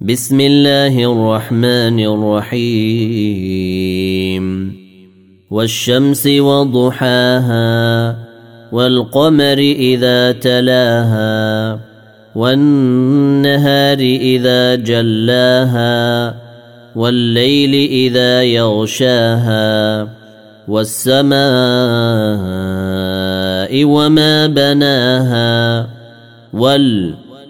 بسم الله الرحمن الرحيم. والشمس وضحاها والقمر إذا تلاها والنهار إذا جلاها والليل إذا يغشاها والسماء وما بناها والأرض